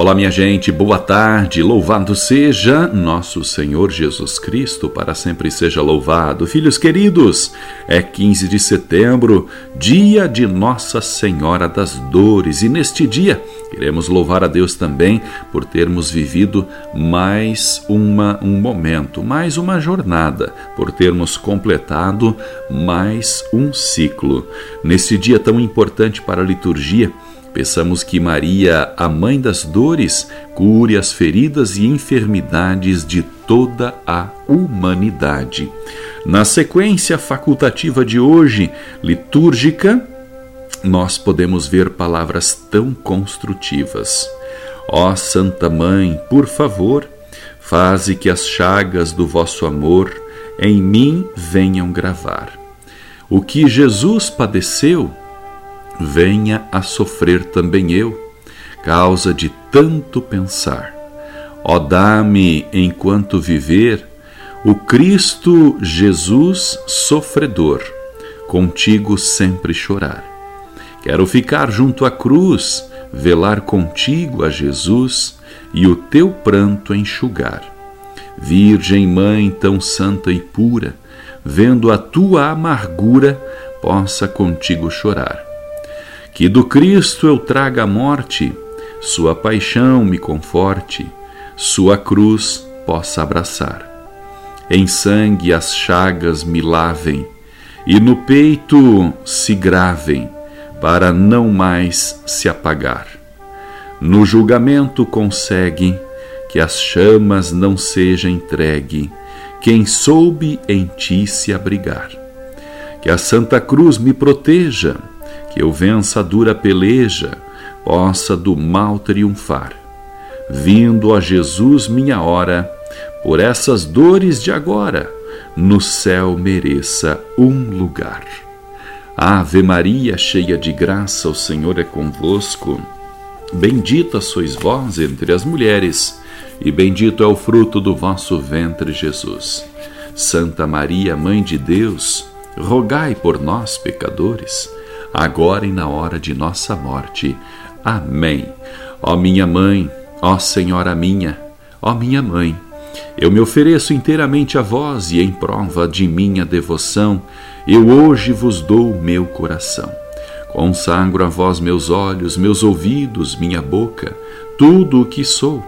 Olá, minha gente, boa tarde. Louvado seja nosso Senhor Jesus Cristo, para sempre seja louvado. Filhos queridos, é 15 de setembro, dia de Nossa Senhora das Dores, e neste dia queremos louvar a Deus também por termos vivido mais uma, um momento, mais uma jornada, por termos completado mais um ciclo. Nesse dia tão importante para a liturgia, Peçamos que Maria, a Mãe das Dores, cure as feridas e enfermidades de toda a humanidade. Na sequência facultativa de hoje, litúrgica, nós podemos ver palavras tão construtivas. Ó Santa Mãe, por favor, faze que as chagas do vosso amor em mim venham gravar. O que Jesus padeceu, venha a sofrer também eu, causa de tanto pensar. Ó, dá-me, enquanto viver, o Cristo Jesus sofredor, contigo sempre chorar. Quero ficar junto à cruz, velar contigo a Jesus e o teu pranto enxugar. Virgem Mãe tão santa e pura, vendo a tua amargura, possa contigo chorar que do Cristo eu traga a morte, sua paixão me conforte, sua cruz possa abraçar. Em sangue as chagas me lavem e no peito se gravem para não mais se apagar. No julgamento consegue que as chamas não seja entregue quem soube em ti se abrigar. Que a Santa Cruz me proteja que eu vença a dura peleja, possa do mal triunfar. Vindo a Jesus minha hora, por essas dores de agora, no céu mereça um lugar. Ave Maria, cheia de graça, o Senhor é convosco. Bendita sois vós entre as mulheres, e bendito é o fruto do vosso ventre, Jesus. Santa Maria, Mãe de Deus, rogai por nós, pecadores agora e na hora de nossa morte. Amém. Ó minha mãe, ó Senhora minha, ó minha mãe, eu me ofereço inteiramente a vós e em prova de minha devoção, eu hoje vos dou meu coração. Consagro a vós meus olhos, meus ouvidos, minha boca, tudo o que sou.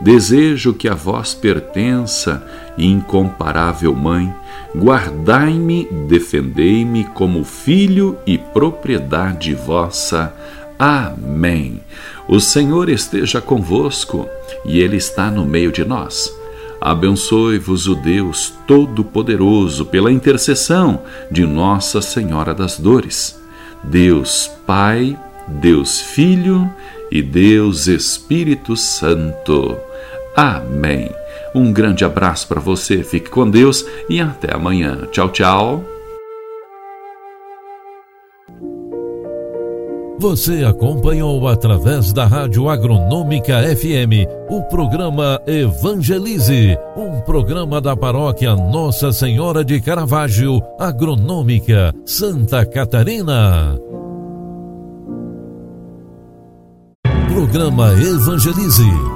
Desejo que a vós pertença, incomparável Mãe, guardai-me, defendei-me como filho e propriedade vossa. Amém. O Senhor esteja convosco e Ele está no meio de nós. Abençoe-vos o Deus Todo-Poderoso pela intercessão de Nossa Senhora das Dores. Deus Pai, Deus Filho e Deus Espírito Santo. Amém. Um grande abraço para você, fique com Deus e até amanhã. Tchau, tchau. Você acompanhou através da Rádio Agronômica FM o programa Evangelize, um programa da paróquia Nossa Senhora de Caravaggio, Agronômica, Santa Catarina. Programa Evangelize.